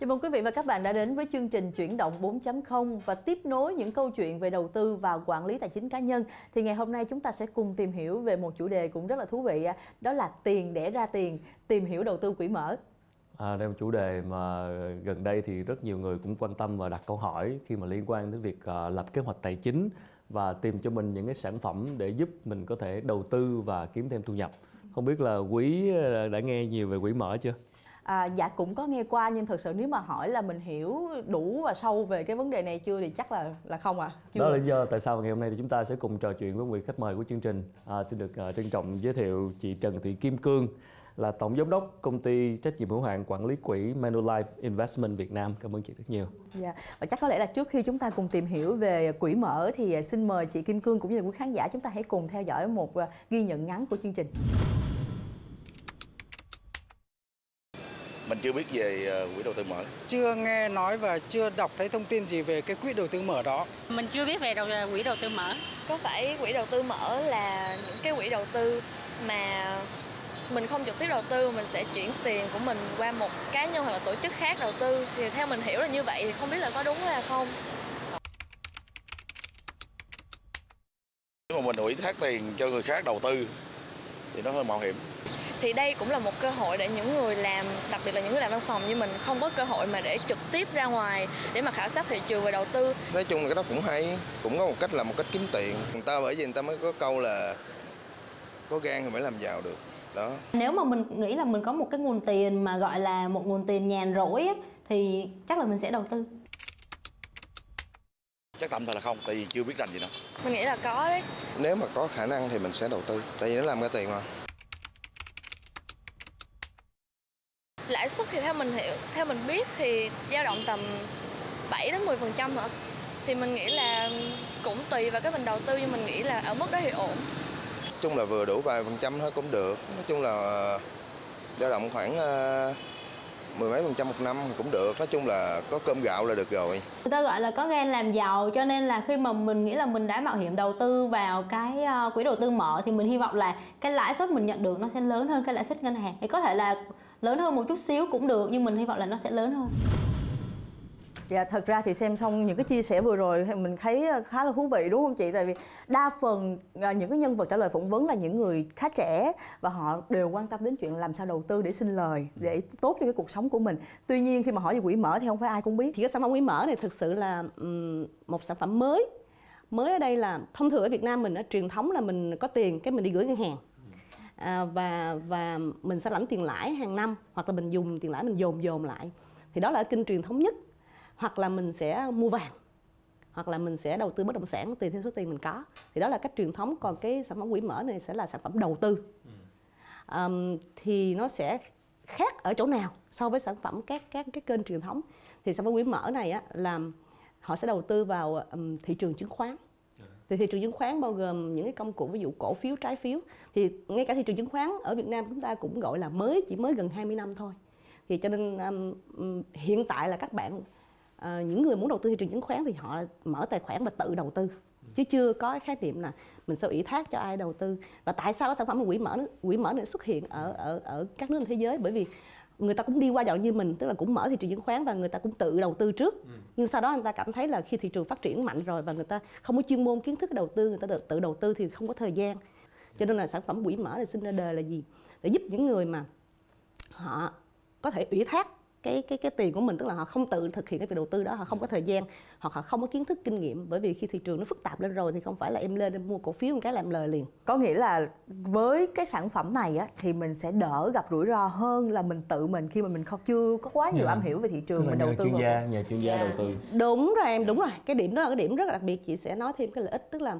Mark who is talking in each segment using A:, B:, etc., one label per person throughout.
A: Chào mừng quý vị và các bạn đã đến với chương trình Chuyển động 4.0 và tiếp nối những câu chuyện về đầu tư và quản lý tài chính cá nhân. Thì ngày hôm nay chúng ta sẽ cùng tìm hiểu về một chủ đề cũng rất là thú vị, đó là tiền đẻ ra tiền, tìm hiểu đầu tư quỹ mở.
B: À, đây là một chủ đề mà gần đây thì rất nhiều người cũng quan tâm và đặt câu hỏi khi mà liên quan đến việc uh, lập kế hoạch tài chính và tìm cho mình những cái sản phẩm để giúp mình có thể đầu tư và kiếm thêm thu nhập. Không biết là quý à, đã nghe nhiều về quỹ mở chưa?
A: À, dạ cũng có nghe qua nhưng thực sự nếu mà hỏi là mình hiểu đủ và sâu về cái vấn đề này chưa thì chắc là là không à. Chưa.
B: Đó là lý do tại sao ngày hôm nay thì chúng ta sẽ cùng trò chuyện với vị khách mời của chương trình. À, xin được uh, trân trọng giới thiệu chị Trần Thị Kim Cương là tổng giám đốc công ty trách nhiệm hữu hạn quản lý quỹ Manulife Investment Việt Nam. Cảm ơn chị rất nhiều.
A: Dạ. Và chắc có lẽ là trước khi chúng ta cùng tìm hiểu về quỹ mở thì xin mời chị Kim Cương cũng như quý khán giả chúng ta hãy cùng theo dõi một ghi nhận ngắn của chương trình.
C: Mình chưa biết về ờ, quỹ đầu tư mở.
D: Chưa nghe nói và chưa đọc thấy thông tin gì về cái quỹ đầu tư mở đó.
E: Mình chưa biết về đầu ờ, quỹ đầu tư mở.
F: Có phải quỹ đầu tư mở là những cái quỹ đầu tư mà mình không trực tiếp đầu tư mình sẽ chuyển tiền của mình qua một cá nhân hoặc là tổ chức khác đầu tư? Thì theo mình hiểu là như vậy thì không biết là có đúng hay không.
C: Nếu mà mình ủy thác tiền cho người khác đầu tư thì nó hơi mạo hiểm
F: thì đây cũng là một cơ hội để những người làm đặc biệt là những người làm văn phòng như mình không có cơ hội mà để trực tiếp ra ngoài để mà khảo sát thị trường và đầu tư.
G: Nói chung là cái đó cũng hay cũng có một cách là một cách kiếm tiền. Người ta bởi vì người ta mới có câu là có gan thì mới làm giàu được. Đó.
H: Nếu mà mình nghĩ là mình có một cái nguồn tiền mà gọi là một nguồn tiền nhàn rỗi thì chắc là mình sẽ đầu tư.
C: Chắc tạm thời là không tại vì chưa biết rành gì đâu.
F: Mình nghĩ là có đấy.
G: Nếu mà có khả năng thì mình sẽ đầu tư tại vì nó làm ra tiền mà
F: lãi suất thì theo mình hiểu theo mình biết thì dao động tầm 7 đến 10 phần trăm hả thì mình nghĩ là cũng tùy vào cái mình đầu tư nhưng mình nghĩ là ở mức đó thì ổn.
G: Nói chung là vừa đủ vài phần trăm thôi cũng được. Nói chung là dao động khoảng ờ, mười mấy phần trăm một năm thì cũng được. Nói chung là có cơm gạo là được rồi.
H: Người ta gọi là có gan làm giàu cho nên là khi mà mình nghĩ là mình đã mạo hiểm đầu tư vào cái uh, quỹ đầu tư mở thì mình hy vọng là cái lãi suất mình nhận được nó sẽ lớn hơn cái lãi suất ngân hàng. Thì có thể là lớn hơn một chút xíu cũng được nhưng mình hy vọng là nó sẽ lớn hơn
A: Dạ thật ra thì xem xong những cái chia sẻ vừa rồi mình thấy ờ, khá là thú vị đúng không chị? Tại vì đa phần ờ, những cái nhân vật trả lời phỏng vấn là những người khá trẻ và họ đều quan tâm đến chuyện làm sao đầu tư để sinh lời, để tốt cho cái cuộc sống của mình. Tuy nhiên khi mà hỏi về quỹ mở thì không phải ai cũng biết.
E: Thì cái sản phẩm quỹ mở này thực sự là một sản phẩm mới. Mới ở đây là thông thường ở Việt Nam mình ở truyền thống là mình có tiền cái mình đi gửi ngân hàng à, và và mình sẽ lãnh tiền lãi hàng năm hoặc là mình dùng tiền lãi mình dồn dồn lại. Thì đó là kênh truyền thống nhất. Hoặc là mình sẽ mua vàng. Hoặc là mình sẽ đầu tư bất động sản tùy theo số tiền mình có. Thì đó là cách truyền thống. Còn cái sản phẩm quỹ mở này sẽ là sản phẩm đầu tư. Um, thì nó sẽ khác ở chỗ nào so với sản phẩm các các cái kênh truyền thống? Thì sản phẩm quỹ mở này á, là họ sẽ đầu tư vào um, thị trường chứng khoán thì thị trường chứng khoán bao gồm những cái công cụ ví dụ cổ phiếu trái phiếu. Thì ngay cả thị trường chứng khoán ở Việt Nam chúng ta cũng gọi là mới chỉ mới gần 20 năm thôi. Thì cho nên um, um hiện tại là các bạn uh, những người muốn đầu tư thị trường chứng khoán thì họ mở tài khoản và tự đầu tư. Chứ chưa có cái khái niệm là mình sẽ ủy thác cho ai đầu tư. Và tại sao cái sản phẩm quỹ mở quỹ mở này xuất hiện ở ở ở các nước trên thế giới? Bởi vì người ta cũng đi qua dạo như mình tức là cũng mở thị trường chứng khoán và người ta cũng tự đầu tư trước. Ừ. nhưng sau đó người ta cảm thấy là khi thị trường phát triển mạnh rồi và người ta không có chuyên môn kiến thức đầu tư người ta tự đầu tư thì không có thời gian. Cho nên là sản phẩm quỹ mở này sinh ra đời là gì? Để giúp những người mà họ có thể ủy thác cái cái cái tiền của mình tức là họ không tự thực hiện cái việc đầu tư đó họ không có thời gian hoặc họ không có kiến thức kinh nghiệm bởi vì khi thị trường nó phức tạp lên rồi thì không phải là em lên em mua cổ phiếu một cái làm lời liền
A: có nghĩa là với cái sản phẩm này á thì mình sẽ đỡ gặp rủi ro hơn là mình tự mình khi mà mình không chưa có quá nhiều yeah. Dạ. am hiểu về thị trường mình đầu tư
B: chuyên gia nhờ chuyên gia yeah. đầu tư
E: đúng rồi em đúng rồi cái điểm đó là cái điểm rất là đặc biệt chị sẽ nói thêm cái lợi ích tức là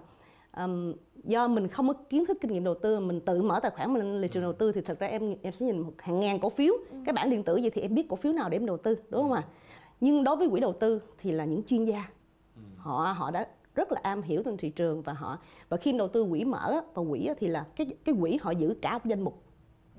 E: um, do mình không có kiến thức kinh nghiệm đầu tư mình tự mở tài khoản mình lên thị trường đầu tư thì thật ra em em sẽ nhìn một hàng ngàn cổ phiếu ừ. cái bản điện tử gì thì em biết cổ phiếu nào để em đầu tư đúng không ạ à? nhưng đối với quỹ đầu tư thì là những chuyên gia ừ. họ họ đã rất là am hiểu trên thị trường và họ và khi đầu tư quỹ mở và quỹ thì là cái cái quỹ họ giữ cả một danh mục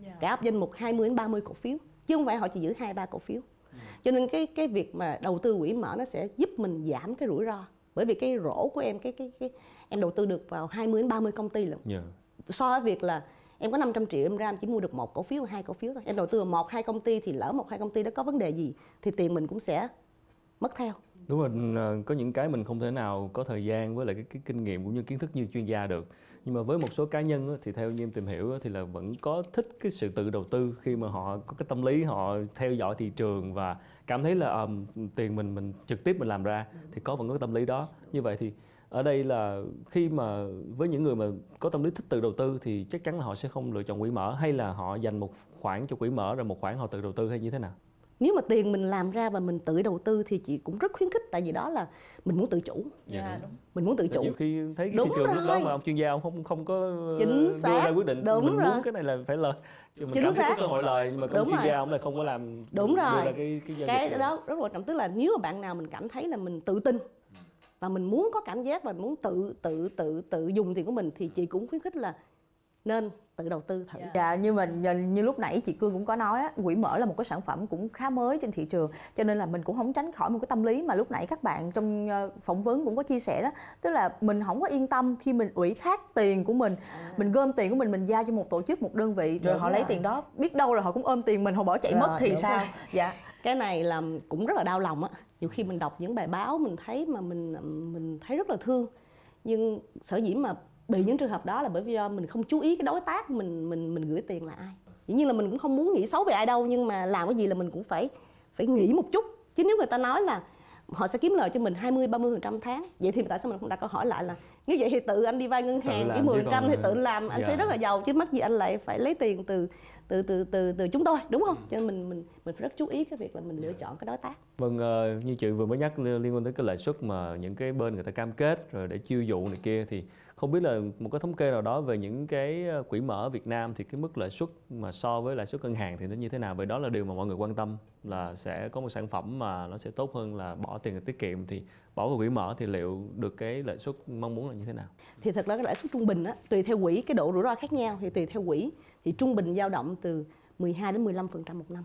E: yeah. Dạ. cả một danh mục 20 đến 30 cổ phiếu chứ không phải họ chỉ giữ hai ba cổ phiếu ừ. cho nên cái cái việc mà đầu tư quỹ mở nó sẽ giúp mình giảm cái rủi ro bởi vì cái rổ của em cái cái cái em đầu tư được vào 20 đến 30 công ty lận. Yeah. So với việc là em có 500 triệu em ra em chỉ mua được một cổ phiếu hai cổ phiếu thôi em đầu tư vào một hai công ty thì lỡ một hai công ty đó có vấn đề gì thì tiền mình cũng sẽ mất theo
B: đúng rồi ờ, có những cái mình không thể nào có thời gian với lại cái, cái kinh nghiệm cũng như kiến thức như chuyên gia được nhưng mà với một số cá nhân á, thì theo như em tìm hiểu á, thì là vẫn có thích cái sự tự đầu tư khi mà họ có cái tâm lý họ theo dõi thị trường và cảm thấy là um, tiền mình mình trực tiếp mình làm ra thì có vẫn có cái tâm lý đó. Như vậy thì ở đây là khi mà với những người mà có tâm lý thích tự đầu tư thì chắc chắn là họ sẽ không lựa chọn quỹ mở hay là họ dành một khoản cho quỹ mở rồi một khoản họ tự đầu tư hay như thế nào?
E: Nếu mà tiền mình làm ra và mình tự đầu tư thì chị cũng rất khuyến khích tại vì đó là mình muốn tự chủ
B: dạ, đúng.
E: mình muốn tự chủ
B: nhiều khi thấy cái
E: Đúng
B: thị trường lúc đó
E: rồi.
B: mà ông chuyên gia ông không không có
E: Chính
B: đưa
E: xác.
B: ra quyết định
E: Đúng
B: mình
E: rồi.
B: muốn cái này là phải lời chứ mình
E: Chính
B: cảm thấy có
E: xác.
B: cơ hội lời nhưng mà công
E: Đúng
B: chuyên
E: rồi.
B: gia ông lại không có làm
E: Đúng
B: đưa
E: rồi.
B: ra cái cái
E: cái đó rất quan trọng tức là nếu mà bạn nào mình cảm thấy là mình tự tin và mình muốn có cảm giác và muốn tự tự tự tự dùng tiền của mình thì chị cũng khuyến khích là nên tự đầu tư thử.
A: Dạ, nhưng mà như, như lúc nãy chị Cương cũng có nói á, quỹ mở là một cái sản phẩm cũng khá mới trên thị trường cho nên là mình cũng không tránh khỏi một cái tâm lý mà lúc nãy các bạn trong ờ, phỏng vấn cũng có chia sẻ đó. Tức là mình không có yên tâm khi mình ủy thác tiền của mình. Mình gom tiền của mình mình giao cho một tổ chức một đơn vị rồi
E: Đúng
A: họ lấy
E: rồi.
A: tiền đó. Biết đâu là họ cũng ôm tiền mình họ bỏ chạy
E: Rồi,
A: mất thì sao?
E: rồi.
A: dạ.
E: Cái này là cũng rất là đau lòng á. Nhiều khi mình đọc những bài báo mình thấy mà mình mình thấy rất là thương. Nhưng sở dĩ mà bị những trường hợp đó là bởi vì do mình không chú ý cái đối tác mình mình mình gửi tiền là ai. Dĩ nhiên là mình cũng không muốn nghĩ xấu về ai đâu nhưng mà làm cái gì là mình cũng phải phải nghĩ một chút. Chứ nếu người ta nói là họ sẽ kiếm lời cho mình 20 30 phần trăm tháng vậy thì tại sao mình không đặt câu hỏi lại là nếu vậy thì tự anh đi vay ngân hàng cái 10
B: chứ
E: phần trăm thì tự làm anh
B: Dạ.
E: sẽ rất là giàu chứ mắc gì anh lại phải lấy tiền từ từ từ từ từ chúng tôi đúng không? Cho nên mình mình mình phải rất chú ý cái việc là mình lựa chọn cái đối tác.
B: Vâng, ờ, như chị vừa mới nhắc liên quan tới cái lãi suất mà những cái bên người ta cam kết rồi để chiêu dụ này kia thì không biết là một cái thống kê nào đó về những cái ờ, quỹ mở ở Việt Nam thì cái mức lãi suất mà so với lãi suất ngân hàng thì nó như thế nào? Bởi đó là điều mà mọi người quan tâm, là sẽ có một sản phẩm mà nó sẽ tốt hơn là bỏ tiền tiết kiệm thì bỏ vào quỹ mở thì liệu được cái lãi suất mong muốn là như thế nào?
E: thì thật ra cái lãi suất trung bình á, tùy theo quỹ, cái độ rủi ro khác nhau thì tùy theo quỹ thì trung bình dao động từ 12 đến 15 phần trăm một năm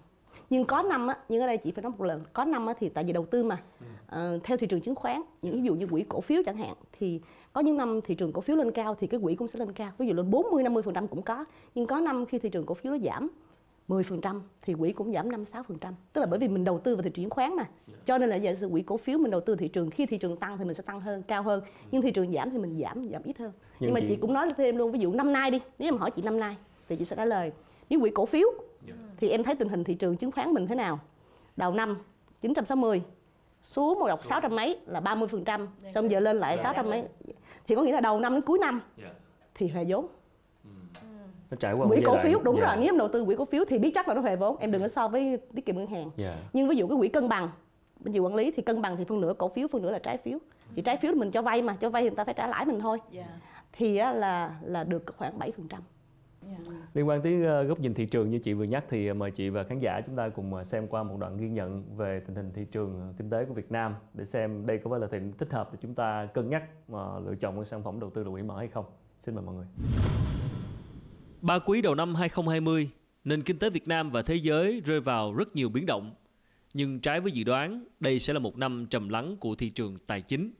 E: nhưng có năm á nhưng ở đây chị phải nói một lần có năm á thì tại vì đầu tư mà ờ, theo thị trường chứng khoán những ví dụ như quỹ cổ phiếu chẳng hạn thì có những năm thị trường cổ phiếu lên cao thì cái quỹ cũng sẽ lên cao ví dụ lên 40 50 phần trăm cũng có nhưng có năm khi thị trường cổ phiếu nó giảm 10% thì quỹ cũng giảm 5 6%. Tức là bởi vì mình đầu tư vào thị trường chứng khoán mà. Cho nên là giả sử quỹ cổ phiếu mình đầu tư thị trường khi thị trường tăng thì mình sẽ tăng hơn, cao hơn. Nhưng thị trường giảm thì mình giảm giảm ít hơn. Nhưng,
B: Nhưng
E: mà
B: chị-
E: chị cũng nói thêm luôn ví dụ năm nay đi, nếu mà hỏi chị năm nay thì chị sẽ trả lời nếu quỹ cổ phiếu thì em thấy tình hình thị trường chứng khoán mình thế nào? Đầu năm 960 xuống một đọc 600 mấy là 30%, xong giờ lên lại 600 mấy. Thì có nghĩa là đầu năm đến cuối năm thì huề vốn.
B: Nó trải qua
E: quỹ cổ phiếu đúng
B: Dạ,
E: rồi nếu em đầu tư quỹ cổ phiếu thì biết chắc là nó huề vốn. Em đừng có so với tiết kiệm ngân hàng.
B: Dạ.
E: nhưng ví dụ cái quỹ cân bằng bên chị quản lý thì cân bằng thì phân nửa cổ phiếu phân nửa là trái phiếu. Thì trái phiếu mình cho vay mà cho vay thì người ta phải trả lãi mình thôi. Thì á, là là được khoảng 7% phần trăm
B: Liên quan tới ờ, góc nhìn thị trường như chị vừa nhắc thì ờ, mời chị và khán giả chúng ta cùng ờ, xem qua một đoạn ghi nhận về tình hình thị trường kinh tế của Việt Nam để xem đây có phải là thời điểm thích hợp để chúng ta cân nhắc mà lựa chọn một sản phẩm đầu tư là quỹ mở hay không. Xin mời mọi người.
I: Ba quý đầu năm 2020, nền kinh tế Việt Nam và thế giới rơi vào rất nhiều biến động. Nhưng trái với dự đoán, đây sẽ là một năm trầm lắng của thị trường tài chính.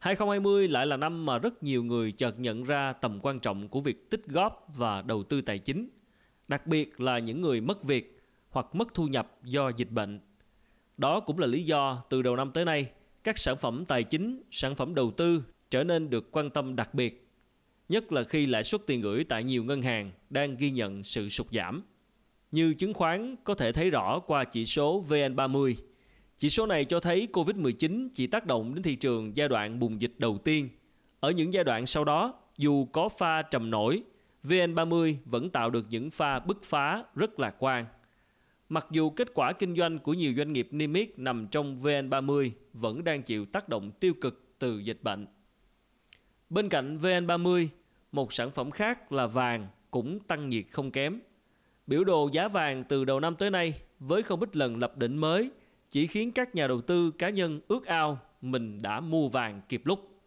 I: 2020 lại là năm mà rất nhiều người chợt nhận ra tầm quan trọng của việc tích góp và đầu tư tài chính, đặc biệt là những người mất việc hoặc mất thu nhập do dịch bệnh. Đó cũng là lý do từ đầu năm tới nay, các sản phẩm tài chính, sản phẩm đầu tư trở nên được quan tâm đặc biệt nhất là khi lãi suất tiền gửi tại nhiều ngân hàng đang ghi nhận sự sụt giảm. Như chứng khoán có thể thấy rõ qua chỉ số VN30. Chỉ số này cho thấy Covid-19 chỉ tác động đến thị trường giai đoạn bùng dịch đầu tiên. Ở những giai đoạn sau đó, dù có pha trầm nổi, VN30 vẫn tạo được những pha bứt phá rất lạc quan. Mặc dù kết quả kinh doanh của nhiều doanh nghiệp niêm yết nằm trong VN30 vẫn đang chịu tác động tiêu cực từ dịch bệnh. Bên cạnh VN30, một sản phẩm khác là vàng cũng tăng nhiệt không kém. Biểu đồ giá vàng từ đầu năm tới nay với không ít lần lập đỉnh mới chỉ khiến các nhà đầu tư cá nhân ước ao mình đã mua vàng kịp lúc.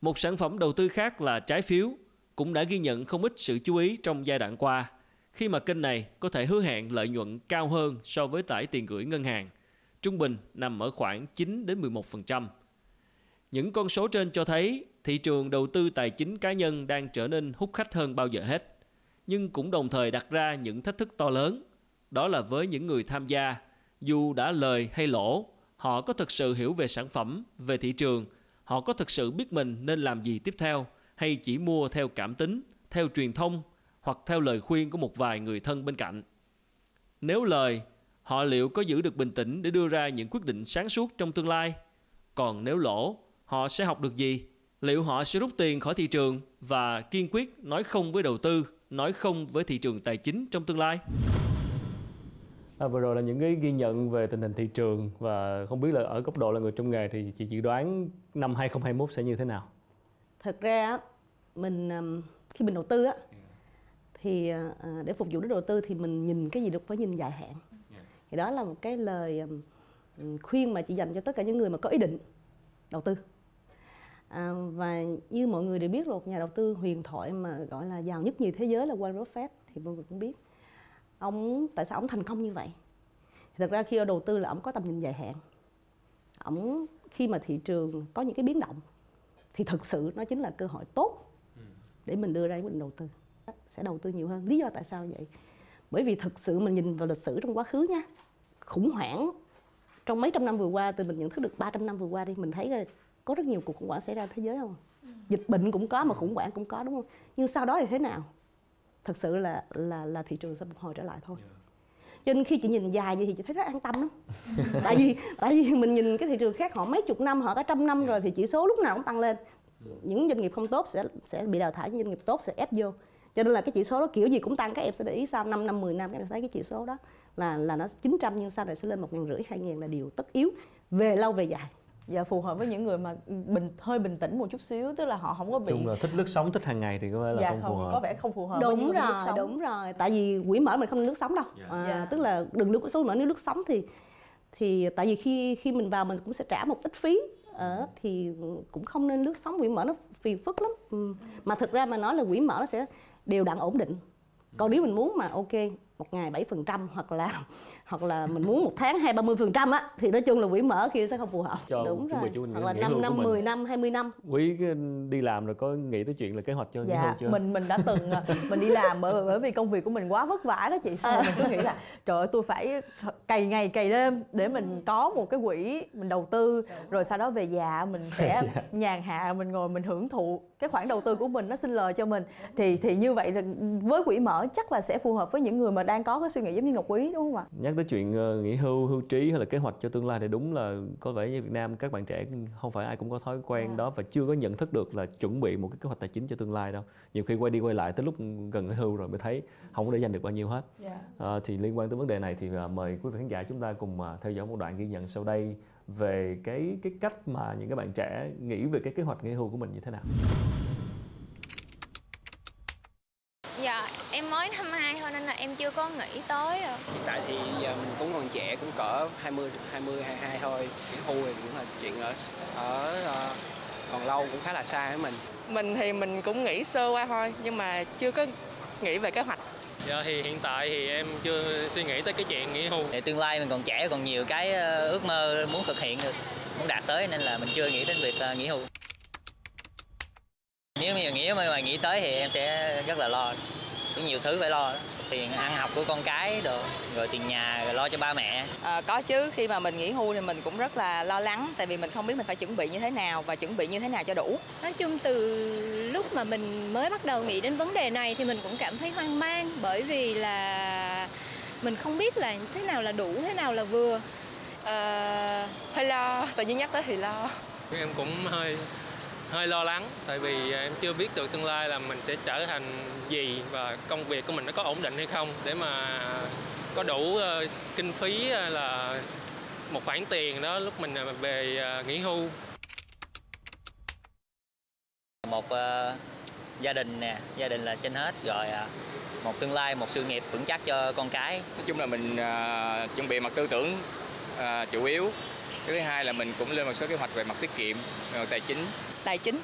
I: Một sản phẩm đầu tư khác là trái phiếu cũng đã ghi nhận không ít sự chú ý trong giai đoạn qua khi mà kênh này có thể hứa hẹn lợi nhuận cao hơn so với tải tiền gửi ngân hàng, trung bình nằm ở khoảng 9 đến 11%. Những con số trên cho thấy thị trường đầu tư tài chính cá nhân đang trở nên hút khách hơn bao giờ hết. nhưng cũng đồng thời đặt ra những thách thức to lớn. Đó là với những người tham gia, dù đã lời hay lỗ, họ có thực sự hiểu về sản phẩm, về thị trường, họ có thực sự biết mình nên làm gì tiếp theo hay chỉ mua theo cảm tính, theo truyền thông hoặc theo lời khuyên của một vài người thân bên cạnh. Nếu lời, họ liệu có giữ được bình tĩnh để đưa ra những quyết định sáng suốt trong tương lai? Còn nếu lỗ, họ sẽ học được gì? Liệu họ sẽ rút tiền khỏi thị trường và kiên quyết nói không với đầu tư, nói không với thị trường tài chính trong tương lai?
B: À, vừa rồi là những cái ghi nhận về tình hình thị trường và không biết là ở góc độ là người trong nghề thì chị dự đoán năm 2021 sẽ như thế nào?
E: Thật ra mình khi mình đầu tư á thì à, để phục vụ đến đầu tư thì mình nhìn cái gì được phải nhìn dài hạn. Thì đó là một cái lời khuyên mà chị dành cho tất cả những người mà có ý định đầu tư. À, và như mọi người đều biết rồi, nhà đầu tư huyền thoại mà gọi là giàu nhất nhì thế giới là Warren Buffett thì mọi người cũng biết ông, tại sao ông thành công như vậy? Thì thật ra khi ông đầu tư là ông có tầm nhìn dài hạn. Ông, khi mà thị trường có những cái biến động, thì thực sự nó chính là cơ hội tốt để mình đưa ra quyết định đầu tư. Sẽ đầu tư nhiều hơn. Lý do tại sao vậy? Bởi vì thực sự mình nhìn vào lịch sử trong quá khứ nha. Khủng hoảng. Trong mấy trăm năm vừa qua từ mình nhận thức được 300 năm vừa qua đi, mình thấy là có rất nhiều cuộc khủng hoảng xảy ra thế giới không? Dịch bệnh cũng có mà khủng hoảng cũng có, đúng không? Nhưng sau đó thì thế nào? Thật sự là là là thị trường sẽ phục hồi trở lại thôi. Cho nên khi chị nhìn dài vậy thì chị thấy rất an tâm lắm. Tại vì tại vì mình nhìn cái thị trường khác họ mấy chục năm họ cả trăm năm rồi thì chỉ số lúc nào cũng tăng lên. Những doanh nghiệp không tốt sẽ sẽ bị đào thải những doanh nghiệp tốt sẽ ép vô. Cho nên là cái chỉ số đó kiểu gì cũng tăng các em sẽ để ý sau 5 năm 10 năm các em thấy cái chỉ số đó là là nó 900 nhưng sau này sẽ lên một ngàn rưỡi hai ngàn là điều tất yếu về lâu về dài
A: dạ phù hợp với những người mà bình hơi bình tĩnh một chút xíu tức là họ không có bị
B: chung là thích lướt sóng thích hàng ngày thì có vẻ là
A: dạ
B: không,
A: không
B: phù hợp
A: có vẻ không phù hợp với
E: đúng
A: lướt
E: rồi
A: sóng.
E: đúng rồi tại vì quỹ mở mình không nên lướt sóng đâu à,
A: Dạ.
E: tức là đừng lướt sóng mở nếu lướt sóng thì thì tại vì khi khi mình vào mình cũng sẽ trả một ít phí ở thì cũng không nên lướt sóng quỹ mở nó phiền phức lắm ừ. mà thực ra mà nói là quỹ mở nó sẽ đều đặn ổn định còn nếu mình muốn mà ok một ngày 7 phần trăm hoặc là hoặc là mình muốn một tháng hai ba mươi phần trăm á thì nói chung là quỹ mở kia sẽ không phù hợp.
B: Cho
E: đúng rồi.
B: cho
E: hoặc là
B: nghỉ
E: 5
B: hưu của
E: năm
B: mình.
E: 10 năm 20 năm.
B: Quý đi làm rồi có nghĩ tới chuyện là kế hoạch cho
A: dạ
B: chưa?
A: mình mình đã từng à, mình đi làm bởi bởi vì công việc của mình quá vất vả đó chị. Sao mình cứ nghĩ là trời ơi tôi phải cày ngày cày đêm để mình có một cái quỹ mình đầu tư. Rồi sau đó về già mình sẽ
B: Dạ.
A: nhàn hạ mình ngồi mình hưởng thụ cái khoản đầu tư của mình nó sinh lời cho mình. Thì thì như vậy là với quỹ mở chắc là sẽ phù hợp với những người mà đang có cái suy nghĩ giống như Ngọc Quý đúng không ạ?
B: nhắc tới chuyện ờ, nghỉ hưu hưu trí hay là kế hoạch cho tương lai thì đúng là có vẻ như Việt Nam các bạn trẻ không phải ai cũng có thói quen đó và chưa có nhận thức được là chuẩn bị một cái kế hoạch tài chính cho tương lai đâu. Nhiều khi quay đi quay lại tới lúc gần nghỉ hưu rồi mới thấy không có để dành được bao nhiêu hết. Ờ, thì liên quan tới vấn đề này thì ờ, mời quý vị khán giả chúng ta cùng theo dõi một đoạn ghi nhận sau đây về cái cái cách mà những cái bạn trẻ nghĩ về cái kế hoạch nghỉ hưu của mình như thế nào
J: Dạ, em mới năm 2 thôi nên là em chưa có nghĩ tới à.
K: Hiện tại thì giờ mình cũng còn trẻ, cũng cỡ 20, 20, 22 thôi. Nghỉ hưu thì cũng là chuyện ở ở ờ, còn lâu cũng khá là xa với mình.
L: Mình thì mình cũng nghĩ sơ qua thôi nhưng mà chưa có nghĩ về kế hoạch.
M: Dạ thì hiện tại thì em chưa suy nghĩ tới cái chuyện nghỉ hưu.
N: Để tương lai mình còn trẻ còn nhiều cái ờ, ước mơ muốn thực hiện được, muốn đạt tới nên là mình chưa nghĩ đến việc ờ, nghỉ hưu. Nếu mà nghĩ mà nghĩ tới thì em sẽ rất là lo. Có nhiều thứ phải lo. Tiền ăn học của con cái đồ, rồi tiền nhà, rồi lo cho ba mẹ.
L: À, có chứ khi mà mình nghỉ hưu thì mình cũng rất là lo lắng tại vì mình không biết mình phải chuẩn bị như thế nào và chuẩn bị như thế nào cho đủ.
O: Nói chung từ lúc mà mình mới bắt đầu nghĩ đến vấn đề này thì mình cũng cảm thấy hoang mang bởi vì là mình không biết là thế nào là đủ, thế nào là vừa.
L: À, hơi lo, tự nhiên nhắc tới thì lo.
M: Em cũng hơi hơi lo lắng tại vì em chưa biết được tương lai là mình sẽ trở thành gì và công việc của mình nó có ổn định hay không để mà có đủ ờ, kinh phí là một khoản tiền đó lúc mình ờ, về ờ, nghỉ hưu
N: Một ờ, gia đình nè, gia đình là trên hết rồi ờ, một tương lai, một sự nghiệp vững chắc cho con cái.
P: Nói chung là mình à, chuẩn bị mặt tư tưởng à, chủ yếu. Thứ hai là mình cũng lên một số kế hoạch về mặt tiết kiệm, về mặt tài chính.
L: Tài chính,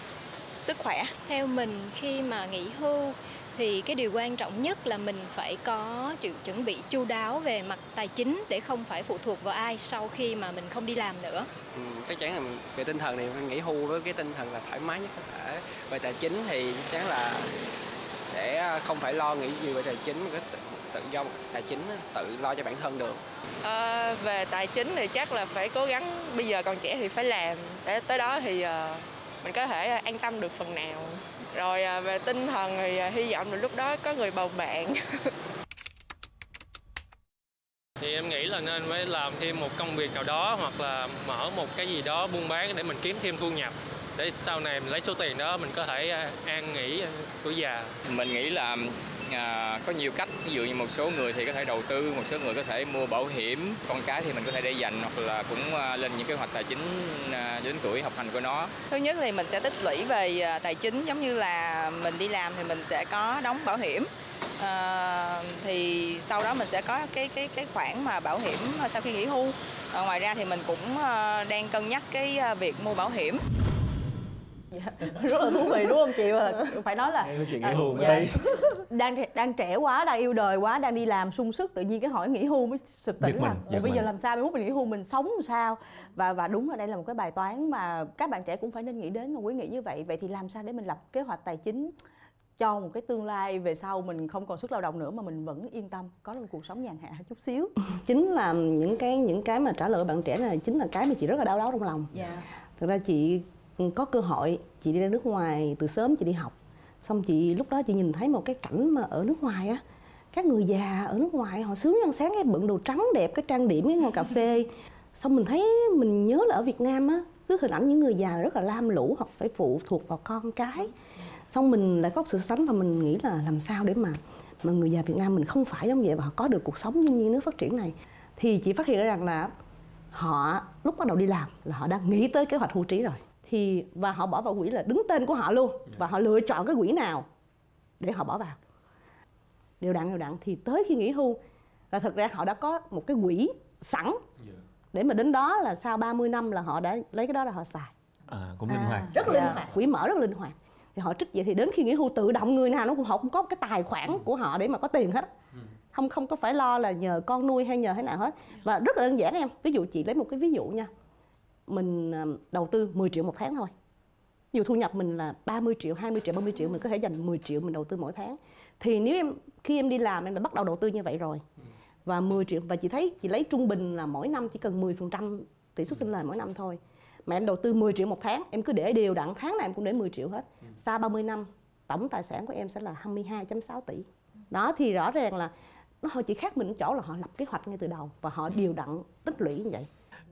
L: sức khỏe.
O: Theo mình khi mà nghỉ hưu thì cái điều quan trọng nhất là mình phải có sự chuẩn bị chu đáo về mặt tài chính để không phải phụ thuộc vào ai sau khi mà mình không đi làm nữa.
K: Ừ, chắc chắn là về tinh thần thì phải nghỉ hưu với cái tinh thần là thoải mái nhất có thể. Về tài chính thì chắc chắn là sẽ không phải lo nghĩ gì về tài chính mà tự, tự do tài chính tự lo cho bản thân được
Q: À, về tài chính thì chắc là phải cố gắng bây giờ còn trẻ thì phải làm để tới đó thì uh, mình có thể an tâm được phần nào. Rồi uh, về tinh thần thì uh, hy vọng là lúc đó có người bầu bạn.
M: Thì em nghĩ là nên phải làm thêm một công việc nào đó hoặc là mở một cái gì đó buôn bán để mình kiếm thêm thu nhập. Để sau này mình lấy số tiền đó mình có thể an nghỉ tuổi già.
P: Mình nghĩ là à, có nhiều cách. Ví dụ như một số người thì có thể đầu tư một số người có thể mua bảo hiểm. Con cái thì mình có thể để dành hoặc là cũng à, lên những kế hoạch tài chính à, đến tuổi học hành của nó.
L: Thứ nhất thì mình sẽ tích lũy về à, tài chính giống như là mình đi làm thì mình sẽ có đóng bảo hiểm. À, thì sau đó mình sẽ có cái cái cái khoản mà bảo hiểm sau khi nghỉ hưu. À, ngoài ra thì mình cũng à, đang cân nhắc cái à, việc mua bảo hiểm
A: dạ, rất là thú vị đúng không chị? Và phải nói là
B: chuyện nghỉ hưu à, dạ,
A: đang đang trẻ quá đang yêu đời quá đang đi làm sung sức tự nhiên cái hỏi nghỉ hưu mới sực tỉnh là bây mình. giờ làm sao mới mình nghỉ hưu mình sống làm sao? Và và đúng là đây là một cái bài toán mà các bạn trẻ cũng phải nên nghĩ đến mà quý nghĩ như vậy. Vậy thì làm sao để mình lập kế hoạch tài chính cho một cái tương lai về sau mình không còn sức lao động nữa mà mình vẫn yên tâm có được một cuộc sống nhàn hạ chút xíu?
E: Chính là những cái những cái mà trả lời bạn trẻ này chính là cái mà chị rất là đau đớn trong lòng. Yeah. thực ra chị có cơ hội, chị đi ra nước ngoài từ sớm chị đi học. Xong chị lúc đó chị nhìn thấy một cái cảnh mà ở nước ngoài á, các người già ở nước ngoài họ sướng ăn sáng, cái bận đồ trắng đẹp, cái trang điểm, cái ngồi cà phê. Xong mình thấy mình nhớ là ở Việt Nam á, cứ hình ảnh những người già rất là lam lũ hoặc phải phụ thuộc vào con cái. Xong mình lại có sự sánh và mình nghĩ là làm sao để mà mà người già Việt Nam mình không phải giống vậy và họ có được cuộc sống như như nước phát triển này. Thì chị phát hiện ra rằng là họ lúc bắt đầu đi làm là họ đang nghĩ tới kế hoạch hưu trí rồi thì và họ bỏ vào quỹ là đứng tên của họ luôn. Và họ lựa chọn cái quỹ nào để họ bỏ vào. Đều đặn đều đặn. Thì tới khi nghỉ hưu là thật ra họ đã có một cái quỹ sẵn để mà đến đó là sau 30 năm là họ đã lấy cái đó ra họ xài.
B: À cũng linh à, hoạt
E: rất linh hoạt. Quỹ mở rất linh hoạt. Thì họ trích vậy thì đến khi nghỉ hưu tự động người nào nó cũng họ cũng có cái tài khoản của họ để mà có tiền hết không không có phải lo là nhờ con nuôi hay nhờ thế nào hết. Và rất là đơn giản em. Ví dụ chị lấy một cái ví dụ nha mình à, đầu tư 10 triệu một tháng thôi. Dù thu nhập mình là 30 triệu, 20 triệu, 30 triệu mình có thể dành 10 triệu mình đầu tư mỗi tháng. Thì nếu em khi em đi làm em đã bắt đầu đầu tư như vậy rồi. Và 10 triệu và chị thấy chị lấy trung bình là mỗi năm chỉ cần 10% tỷ suất sinh lời mỗi năm thôi. Mà em đầu tư 10 triệu một tháng em cứ để đều đặn tháng nào em cũng để 10 triệu hết. Sau 30 năm tổng tài sản của em sẽ là 22.6 tỷ. Đó thì rõ ràng là nó chỉ khác mình chỗ là họ lập kế hoạch ngay từ đầu và họ điều đặn tích lũy như vậy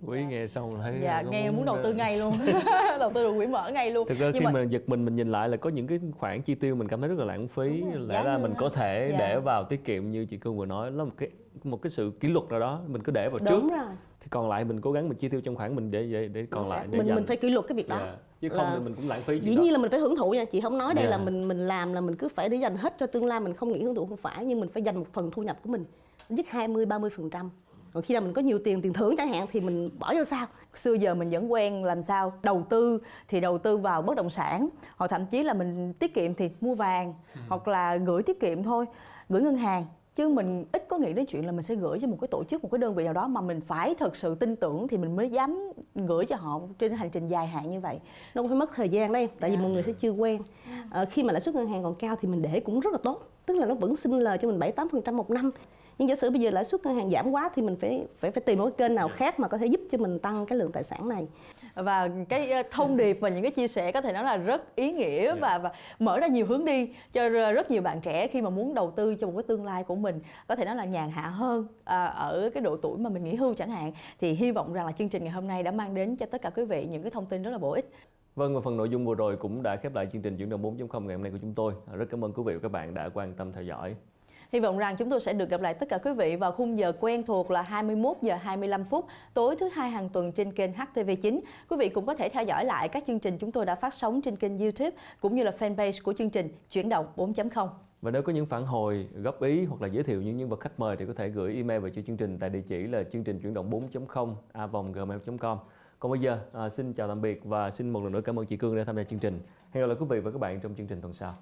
B: quý nghe xong thấy
A: dạ nghe muốn đầu tư ngay luôn đầu tư được quỹ mở ngay luôn
B: thực ra khi mà... mình giật mình mình nhìn lại là có những cái khoản chi tiêu mình cảm thấy rất là lãng phí lẽ ra mình có thể dạ. để vào tiết kiệm như chị cương vừa nói là một cái một cái sự kỷ luật nào đó mình cứ để vào
E: Đúng
B: trước
E: rồi.
B: thì còn lại mình cố gắng mình chi tiêu trong khoản mình để để, để còn lại để
E: mình
B: dành.
E: mình phải kỷ luật cái việc đó
B: yeah. chứ không là... thì mình cũng lãng phí
E: dĩ nhiên là mình phải hưởng thụ nha chị không nói đây yeah. là mình mình làm là mình cứ phải để dành hết cho tương lai mình không nghĩ hưởng thụ không phải nhưng mình phải dành một phần thu nhập của mình dứt 20 30 phần trăm còn khi nào mình có nhiều tiền tiền thưởng chẳng hạn thì mình bỏ vô sao
A: xưa giờ mình vẫn quen làm sao? Đầu tư thì đầu tư vào bất động sản. Hoặc thậm chí là mình tiết kiệm thì mua vàng. Ừ. hoặc là gửi tiết kiệm thôi gửi ngân hàng. Chứ mình ít có nghĩ đến chuyện là mình sẽ gửi cho một cái tổ chức một cái đơn vị nào đó mà mình phải thật sự tin tưởng thì mình mới dám gửi cho họ trên hành trình dài hạn như vậy.
E: Nó phải mất thời gian đấy tại vì dạ. mọi người sẽ chưa quen. À, khi mà lãi suất ngân hàng còn cao thì mình để cũng rất là tốt. Tức là nó vẫn sinh lời cho mình bảy tám phần trăm một năm nhưng giả sử bây giờ lãi suất ngân hàng giảm quá thì mình phải phải phải tìm một cái kênh nào khác mà có thể giúp cho mình tăng cái lượng tài sản này.
A: Và cái ờ, thông điệp và những cái chia sẻ có thể nói là rất ý nghĩa và và mở ra nhiều hướng đi cho rất nhiều bạn trẻ khi mà muốn đầu tư cho một cái tương lai của mình. Có thể nói là nhàn hạ hơn à, ở cái độ tuổi mà mình nghỉ hưu chẳng hạn. Thì hy vọng rằng là chương trình ngày hôm nay đã mang đến cho tất cả quý vị những cái thông tin rất là bổ ích.
B: Vâng và phần nội dung vừa rồi cũng đã khép lại chương trình chuyển động 4.0 ngày hôm nay của chúng tôi. Rất cảm ơn quý vị và các bạn đã quan tâm theo dõi.
A: Hy vọng rằng chúng tôi sẽ được gặp lại tất cả quý vị vào khung giờ quen thuộc là 21 giờ 25 phút tối thứ hai hàng tuần trên kênh HTV9. Quý vị cũng có thể theo dõi lại các chương trình chúng tôi đã phát sóng trên kênh YouTube cũng như là fanpage của chương trình Chuyển động 4.0.
B: Và nếu có những phản hồi, góp ý hoặc là giới thiệu những nhân vật khách mời thì có thể gửi email về cho chương trình tại địa chỉ là chương trình chuyển động 4.0 avonggmail.com. Còn bây giờ, à, xin chào tạm biệt và xin một lần nữa cảm ơn chị Cương đã tham gia chương trình. Hẹn gặp lại quý vị và các bạn trong chương trình tuần sau.